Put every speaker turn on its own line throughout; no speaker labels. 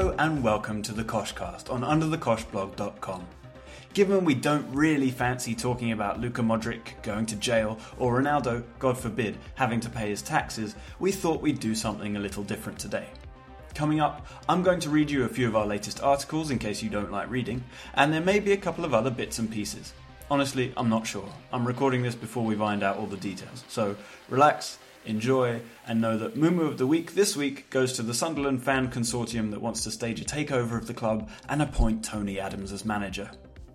Hello and welcome to the Koshcast on underthekoshblog.com. Given we don't really fancy talking about Luka Modric going to jail or Ronaldo, God forbid, having to pay his taxes, we thought we'd do something a little different today. Coming up, I'm going to read you a few of our latest articles in case you don't like reading, and there may be a couple of other bits and pieces. Honestly, I'm not sure. I'm recording this before we find out all the details, so relax, enjoy, and know that Moo of the Week this week goes to the Sunderland fan consortium that wants to stage a takeover of the club and appoint Tony Adams as manager.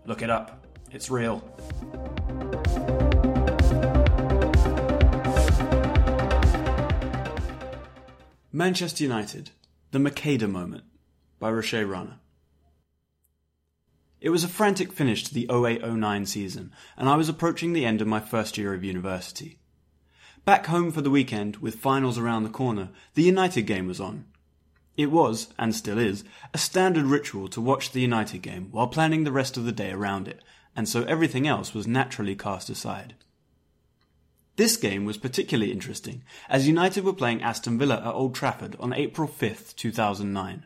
Look it up, it's real. Manchester United, The Macheda Moment by Rocher Rana. It was a frantic finish to the 0809 season, and I was approaching the end of my first year of university. Back home for the weekend, with finals around the corner, the United game was on. It was, and still is, a standard ritual to watch the United game while planning the rest of the day around it, and so everything else was naturally cast aside. This game was particularly interesting, as United were playing Aston Villa at Old Trafford on April 5th, 2009.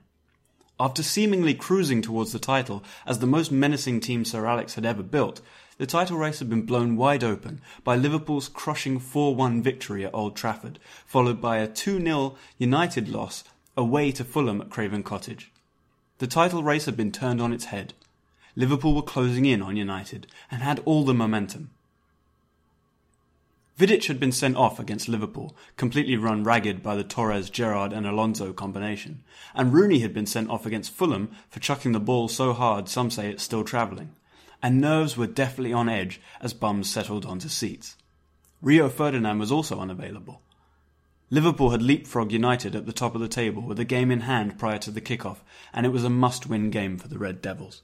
After seemingly cruising towards the title as the most menacing team Sir Alex had ever built, the title race had been blown wide open by Liverpool's crushing 4-1 victory at Old Trafford, followed by a 2-0 United loss away to Fulham at Craven Cottage. The title race had been turned on its head. Liverpool were closing in on United and had all the momentum. Vidic had been sent off against Liverpool, completely run ragged by the Torres, Gerrard and Alonso combination, and Rooney had been sent off against Fulham for chucking the ball so hard some say it's still travelling. And nerves were definitely on edge as bums settled onto seats. Rio Ferdinand was also unavailable. Liverpool had leapfrogged United at the top of the table with a game in hand prior to the kick-off, and it was a must-win game for the Red Devils.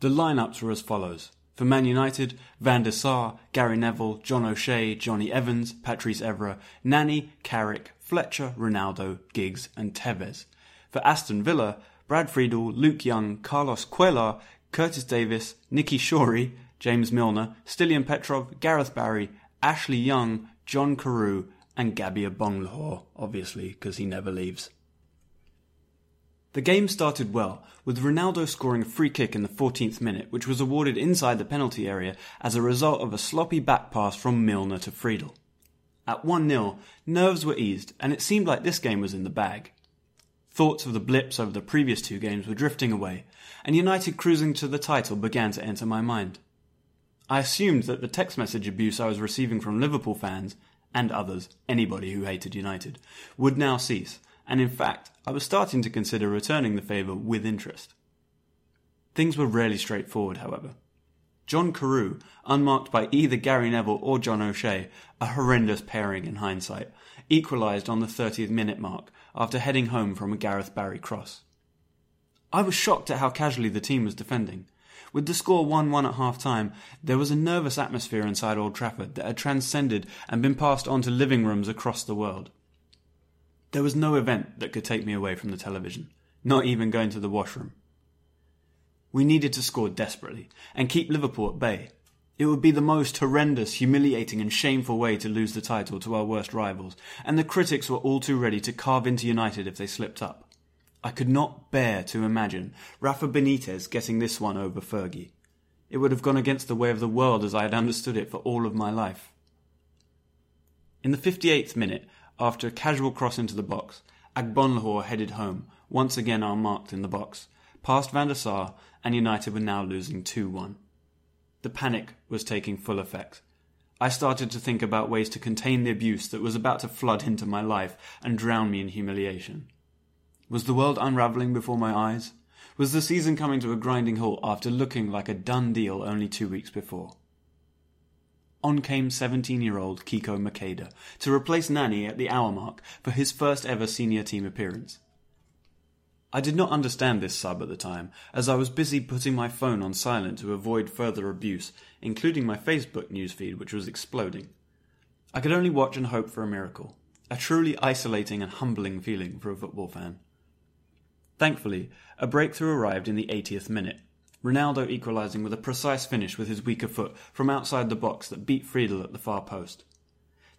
The lineups were as follows. For Man United, Van der Sar, Gary Neville, John O'Shea, Jonny Evans, Patrice Evra, Nani, Carrick, Fletcher, Ronaldo, Giggs and Tevez. For Aston Villa, Brad Friedel, Luke Young, Carlos Cuellar, Curtis Davies, Nicky Shorey, James Milner, Stiliyan Petrov, Gareth Barry, Ashley Young, John Carew and Gabby Agbonlahor, obviously, because he never leaves. The game started well, with Ronaldo scoring a free kick in the 14th minute, which was awarded inside the penalty area as a result of a sloppy back pass from Milner to Friedel. At 1 0, nerves were eased, and it seemed like this game was in the bag. Thoughts of the blips over the previous two games were drifting away, and United cruising to the title began to enter my mind. I assumed that the text message abuse I was receiving from Liverpool fans, and others, anybody who hated United, would now cease, and in fact, I was starting to consider returning the favour with interest. Things were rarely straightforward, however. John Carew, unmarked by either Gary Neville or John O'Shea, a horrendous pairing in hindsight, equalised on the 30th minute mark after heading home from a Gareth Barry cross. I was shocked at how casually the team was defending. With the score 1 1 at half time, there was a nervous atmosphere inside Old Trafford that had transcended and been passed on to living rooms across the world. There was no event that could take me away from the television, not even going to the washroom. We needed to score desperately and keep Liverpool at bay. It would be the most horrendous, humiliating, and shameful way to lose the title to our worst rivals, and the critics were all too ready to carve into United if they slipped up. I could not bear to imagine Rafa Benitez getting this one over Fergie. It would have gone against the way of the world as I had understood it for all of my life. In the 58th minute, after a casual cross into the box, Agbonlahor headed home, once again unmarked in the box, past Van der Sar, and United were now losing 2 1. The panic was taking full effect. I started to think about ways to contain the abuse that was about to flood into my life and drown me in humiliation. Was the world unravelling before my eyes? Was the season coming to a grinding halt after looking like a done deal only two weeks before? On came 17 year old Kiko Macheda to replace Nani at the hour mark for his first ever senior team appearance. I did not understand this sub at the time, as I was busy putting my phone on silent to avoid further abuse, including my Facebook newsfeed, which was exploding. I could only watch and hope for a miracle, a truly isolating and humbling feeling for a football fan. Thankfully, a breakthrough arrived in the 80th minute, Ronaldo equalising with a precise finish with his weaker foot from outside the box that beat Friedel at the far post.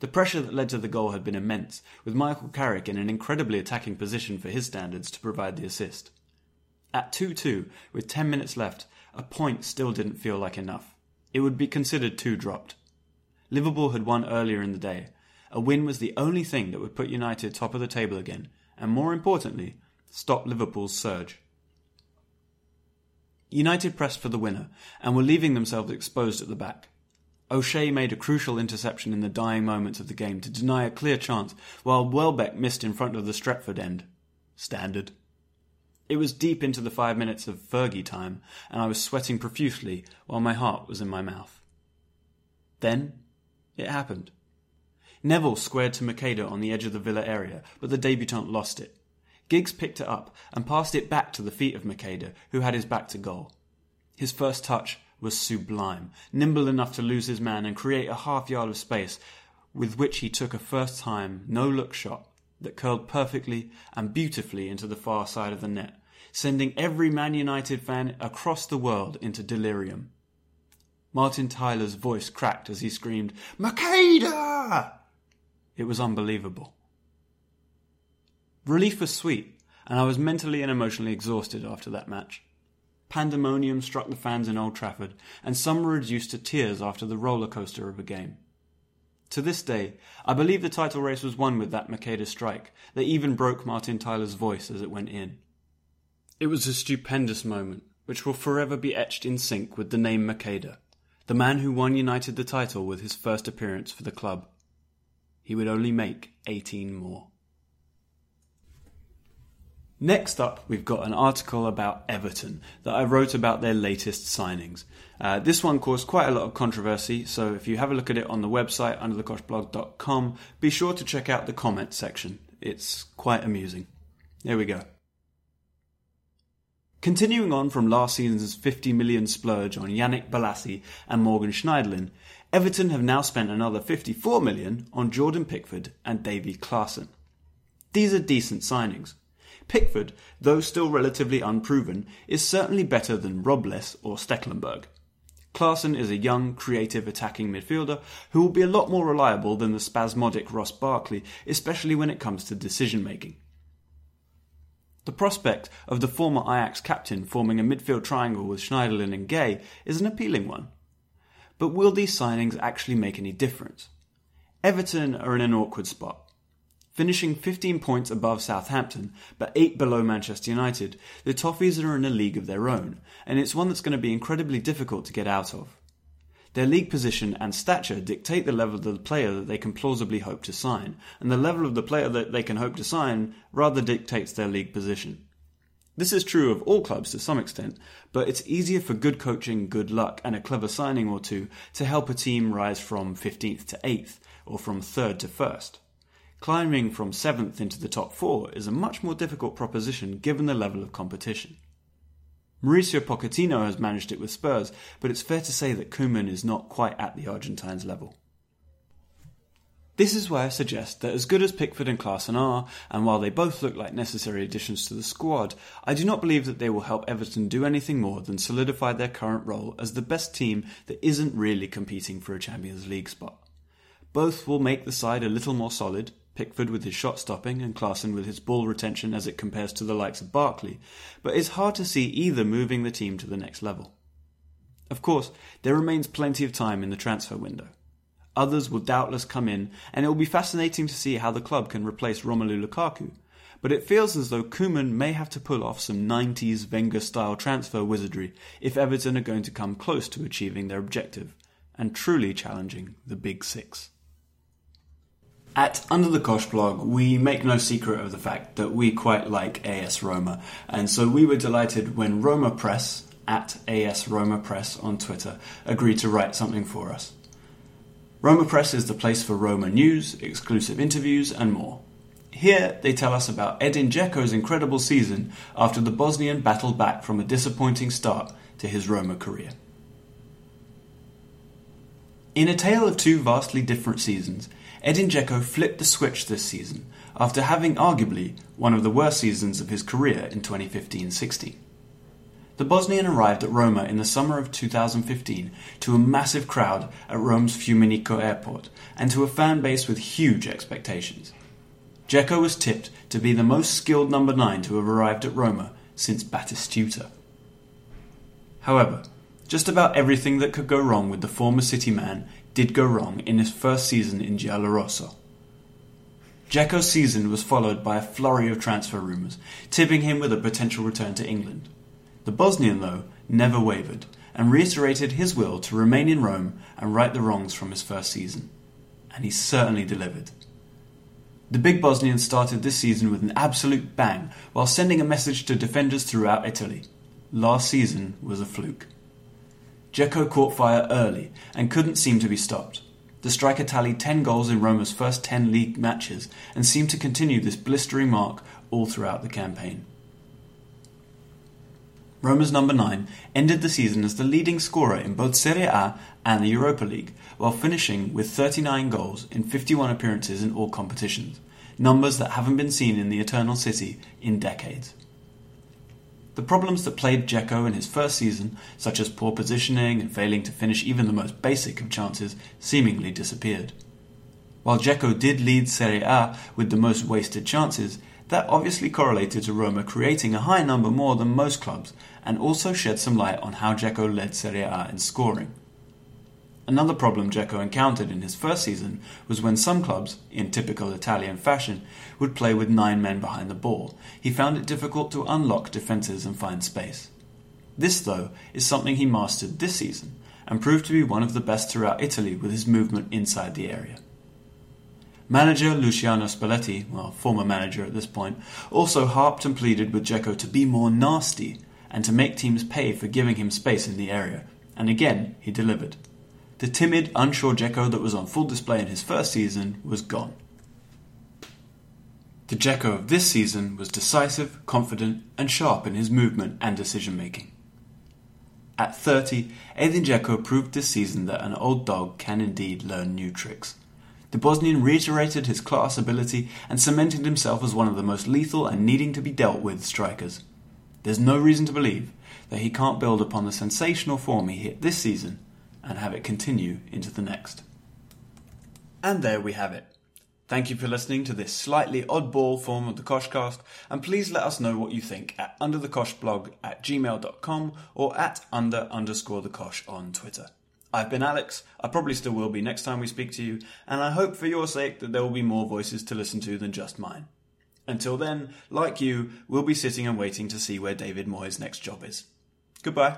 The pressure that led to the goal had been immense, with Michael Carrick in an incredibly attacking position for his standards to provide the assist. At 2 2, with 10 minutes left, a point still didn't feel like enough. It would be considered two dropped. Liverpool had won earlier in the day. A win was the only thing that would put United top of the table again, and more importantly, stop Liverpool's surge. United pressed for the winner and were leaving themselves exposed at the back. O'Shea made a crucial interception in the dying moments of the game to deny a clear chance, while Welbeck missed in front of the Stretford end. Standard. It was deep into the five minutes of Fergie time, and I was sweating profusely while my heart was in my mouth. Then it happened. Neville squared to Macheda on the edge of the Villa area, but the debutant lost it. Giggs picked it up and passed it back to the feet of Macheda, who had his back to goal. His first touch was sublime, nimble enough to lose his man and create a half yard of space, with which he took a first time, no look shot that curled perfectly and beautifully into the far side of the net, sending every Man United fan across the world into delirium. Martin Tyler's voice cracked as he screamed, Macheda! It was unbelievable. Relief was sweet, and I was mentally and emotionally exhausted after that match. Pandemonium struck the fans in Old Trafford, and some were reduced to tears after the roller coaster of a game. To this day, I believe the title race was won with that Macheda strike that even broke Martin Tyler's voice as it went in. It was a stupendous moment, which will forever be etched in sync with the name Macheda, the man who won United the title with his first appearance for the club. He would only make 18 more. Next up, we've got an article about Everton that I wrote about their latest signings. Uh, this one caused quite a lot of controversy, so if you have a look at it on the website underthekoshblog.com, be sure to check out the comment section. It's quite amusing. Here we go. Continuing on from last season's 50 million splurge on Yannick Bolasie and Morgan Schneiderlin, Everton have now spent another 54 million on Jordan Pickford and Davy Klaassen. These are decent signings, Pickford, though still relatively unproven, is certainly better than Robles or Stekelenburg. Klaassen is a young, creative attacking midfielder who will be a lot more reliable than the spasmodic Ross Barkley, especially when it comes to decision making. The prospect of the former Ajax captain forming a midfield triangle with Schneiderlin and Gueye is an appealing one. But will these signings actually make any difference? Everton are in an awkward spot. Finishing 15 points above Southampton, but 8 below Manchester United, the Toffees are in a league of their own, and it's one that's going to be incredibly difficult to get out of. Their league position and stature dictate the level of the player that they can plausibly hope to sign, and the level of the player that they can hope to sign rather dictates their league position. This is true of all clubs to some extent, but it's easier for good coaching, good luck, and a clever signing or two to help a team rise from 15th to 8th, or from 3rd to 1st. Climbing from 7th into the top 4 is a much more difficult proposition given the level of competition. Mauricio Pochettino has managed it with Spurs, but it's fair to say that Koeman is not quite at the Argentine's level. This is why I suggest that as good as Pickford and Klaassen are, and while they both look like necessary additions to the squad, I do not believe that they will help Everton do anything more than solidify their current role as the best team that isn't really competing for a Champions League spot. Both will make the side a little more solid, Pickford with his shot stopping and Klaassen with his ball retention as it compares to the likes of Barkley, but it's hard to see either moving the team to the next level. Of course, there remains plenty of time in the transfer window. Others will doubtless come in, and it will be fascinating to see how the club can replace Romelu Lukaku. But it feels as though Koeman may have to pull off some 90s Wenger style transfer wizardry if Everton are going to come close to achieving their objective and truly challenging the Big Six. At Under the Kosh blog, we make no secret of the fact that we quite like AS Roma, and so we were delighted when Roma Press, at AS Roma Press on Twitter, agreed to write something for us. Roma Press is the place for Roma news, exclusive interviews, and more. Here, they tell us about Edin Dzeko's incredible season after the Bosnian battled back from a disappointing start to his Roma career. In a tale of two vastly different seasons, Edin Dzeko flipped the switch this season after having arguably one of the worst seasons of his career in 2015-16. The Bosnian arrived at Roma in the summer of 2015 to a massive crowd at Rome's Fiumicino airport and to a fan base with huge expectations. Dzeko was tipped to be the most skilled number 9 to have arrived at Roma since Batistuta. However, just about everything that could go wrong with the former City man did go wrong in his first season in Giallorosso. Dzeko's season was followed by a flurry of transfer rumours, tipping him with a potential return to England. The Bosnian, though, never wavered and reiterated his will to remain in Rome and right the wrongs from his first season. And he certainly delivered. The big Bosnian started this season with an absolute bang while sending a message to defenders throughout Italy. Last season was a fluke. Dzeko caught fire early and couldn't seem to be stopped. The striker tallied 10 goals in Roma's first 10 league matches and seemed to continue this blistering mark all throughout the campaign. Roma's number 9 ended the season as the leading scorer in both Serie A and the Europa League, while finishing with 39 goals in 51 appearances in all competitions, numbers that haven't been seen in the Eternal City in decades. The problems that plagued Dzeko in his first season, such as poor positioning and failing to finish even the most basic of chances, seemingly disappeared. While Dzeko did lead Serie A with the most wasted chances, that obviously correlated to Roma creating a high number more than most clubs and also shed some light on how Dzeko led Serie A in scoring. Another problem Dzeko encountered in his first season was when some clubs, in typical Italian fashion, would play with nine men behind the ball. He found it difficult to unlock defences and find space. This, though, is something he mastered this season and proved to be one of the best throughout Italy with his movement inside the area. Manager Luciano Spalletti, well, former manager at this point, also harped and pleaded with Dzeko to be more nasty and to make teams pay for giving him space in the area, and again he delivered. The timid, unsure Dzeko that was on full display in his first season was gone. The Dzeko of this season was decisive, confident, and sharp in his movement and decision making. At 30, Edin Dzeko proved this season that an old dog can indeed learn new tricks. The Bosnian reiterated his class ability and cemented himself as one of the most lethal and needing to be dealt with strikers. There's no reason to believe that he can't build upon the sensational form he hit this season and have it continue into the next. And there we have it. Thank you for listening to this slightly oddball form of the Koshcast, and please let us know what you think at underthekoshblog at gmail.com or at under underscore the Kosh on Twitter. I've been Alex, I probably still will be next time we speak to you, and I hope for your sake that there will be more voices to listen to than just mine. Until then, like you, we'll be sitting and waiting to see where David Moyes' next job is. Goodbye.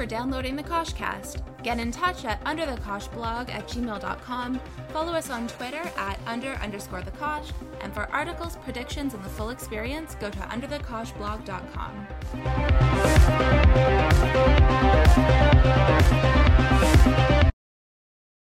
for downloading the Koshcast. Get in touch at underthekoshblog at gmail.com. Follow us on Twitter at under underscore the Kosh. And for articles, predictions, and the full experience, go to underthekoshblog.com.